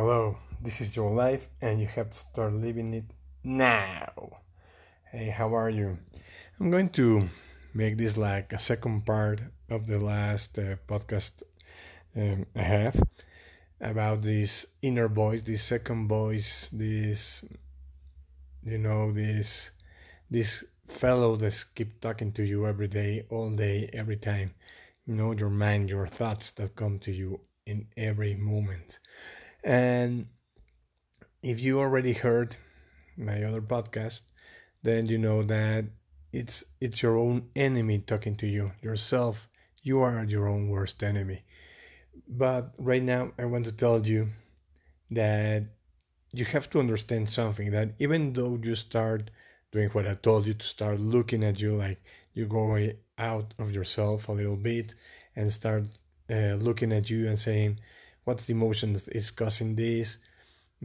Hello, this is your life, and you have to start living it now. Hey, how are you? I'm going to make this like a second part of the last uh, podcast um, I have about this inner voice, this second voice, this, you know, this, this fellow that keep talking to you every day, all day, every time. You know, your mind, your thoughts that come to you in every moment. And if you already heard my other podcast, then you know that it's it's your own enemy talking to you, yourself. You are your own worst enemy. But right now I want to tell you that you have to understand something that even though you start doing what I told you to start looking at you like you go out of yourself a little bit and start uh, looking at you and saying, what's the emotion that is causing this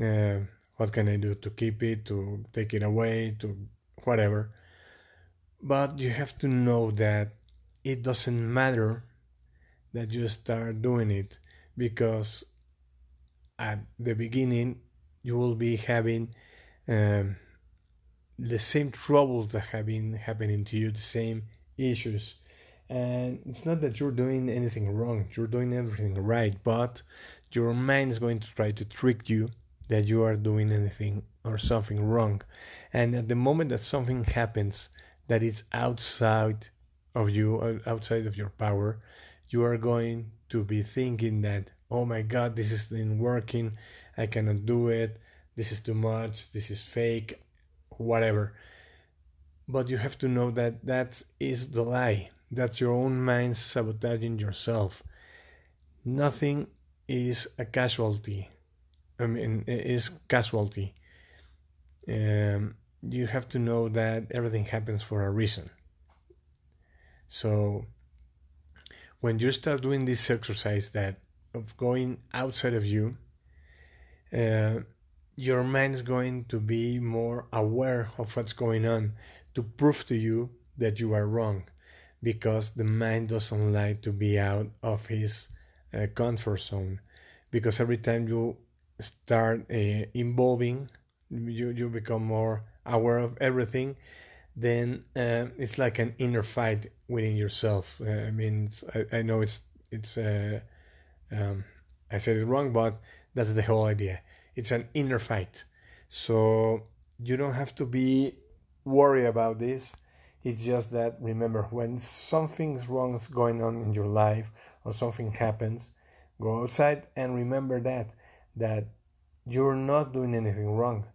uh, what can i do to keep it to take it away to whatever. But you have to know that it doesn't matter that you start doing it because at the beginning you will be having um, the same troubles that have been happening to you the same issues and it's not that you're doing anything wrong you're doing everything right but your mind is going to try to trick you that you are doing anything or something wrong. And at the moment that something happens that is outside of you uh, outside of your power you are going to be thinking that oh my god this isn't working. I cannot do it. This is too much. This is fake whatever. But you have to know that that is the lie that's your own mind sabotaging yourself. Nothing is a casualty. I mean, is casualty. Um, you have to know that everything happens for a reason. So, when you start doing this exercise that of going outside of you, uh, your mind's going to be more aware of what's going on to prove to you that you are wrong because the mind doesn't like to be out of his uh, comfort zone. Because every time you start uh, involving you you become more aware of everything then uh, it's like an inner fight within yourself. Uh, i mean I, I, know it's it's uh, um, i said it wrong but that's the whole idea. It's an inner fight. So you don't have to be worried about this it's just that remember when something's wrong is going on in your life or something happens, go outside and remember that that you're not doing anything wrong.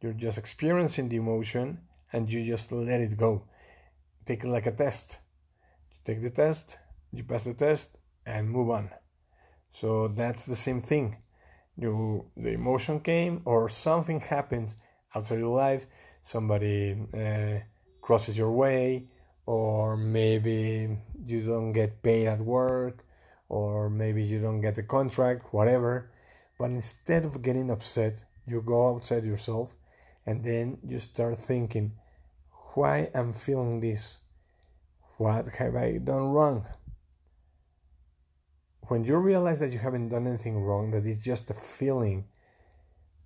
You're just experiencing the emotion and you just let it go. Take it like a test. You take the test, you pass the test, and move on. So that's the same thing. You the emotion came or something happens outside your life. Somebody. Uh, crosses your way, or maybe you don't get paid at work, or maybe you don't get the contract, whatever. But instead of getting upset, you go outside yourself and then you start thinking, why I'm feeling this? What have I done wrong? When you realize that you haven't done anything wrong, that it's just a feeling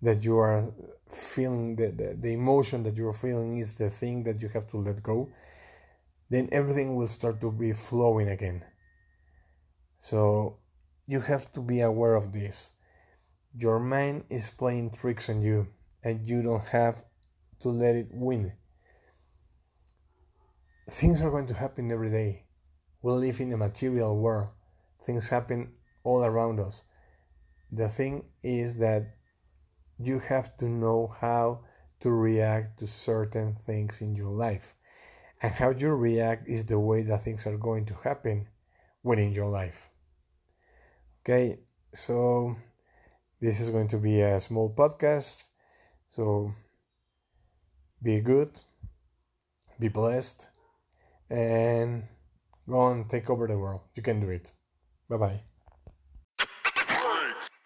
that you are feeling the, the, the emotion that you're feeling is the thing that you have to let go then everything will start to be flowing again. So you have to be aware of this. Your mind is playing tricks on you and you don't have to let it win. Things are going to happen every day. We live in a material world. Things happen all around us. The thing is that you have to know how to react to certain things in your life. And how you react is the way that things are going to happen within your life. Okay, so this is going to be a small podcast. So be good, be blessed, and go on take over the world. You can do it. Bye bye.